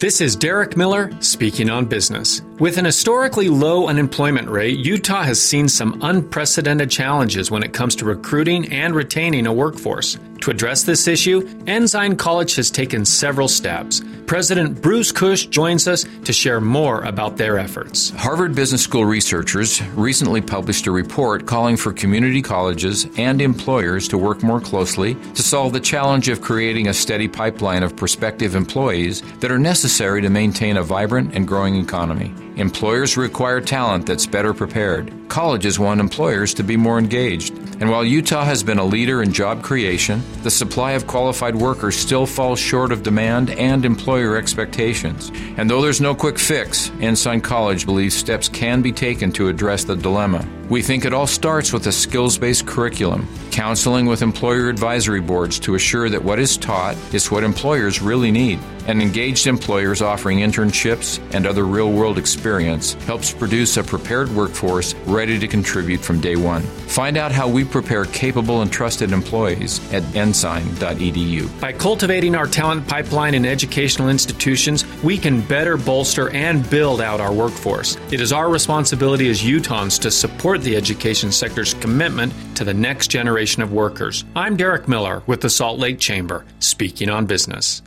This is Derek Miller speaking on business. With an historically low unemployment rate, Utah has seen some unprecedented challenges when it comes to recruiting and retaining a workforce. To address this issue, Ensign College has taken several steps. President Bruce Kusch joins us to share more about their efforts. Harvard Business School researchers recently published a report calling for community colleges and employers to work more closely to solve the challenge of creating a steady pipeline of prospective employees that are necessary to maintain a vibrant and growing economy. Employers require talent that's better prepared. Colleges want employers to be more engaged. And while Utah has been a leader in job creation, the supply of qualified workers still falls short of demand and employer expectations. And though there's no quick fix, Ensign College believes steps can be taken to address the dilemma. We think it all starts with a skills based curriculum, counseling with employer advisory boards to assure that what is taught is what employers really need, and engaged employers offering internships and other real world experience helps produce a prepared workforce ready to contribute from day one. Find out how we prepare capable and trusted employees at ensign.edu. By cultivating our talent pipeline in educational institutions, we can better bolster and build out our workforce. It is our responsibility as Utahns to support the education sector's commitment to the next generation of workers. I'm Derek Miller with the Salt Lake Chamber, speaking on business.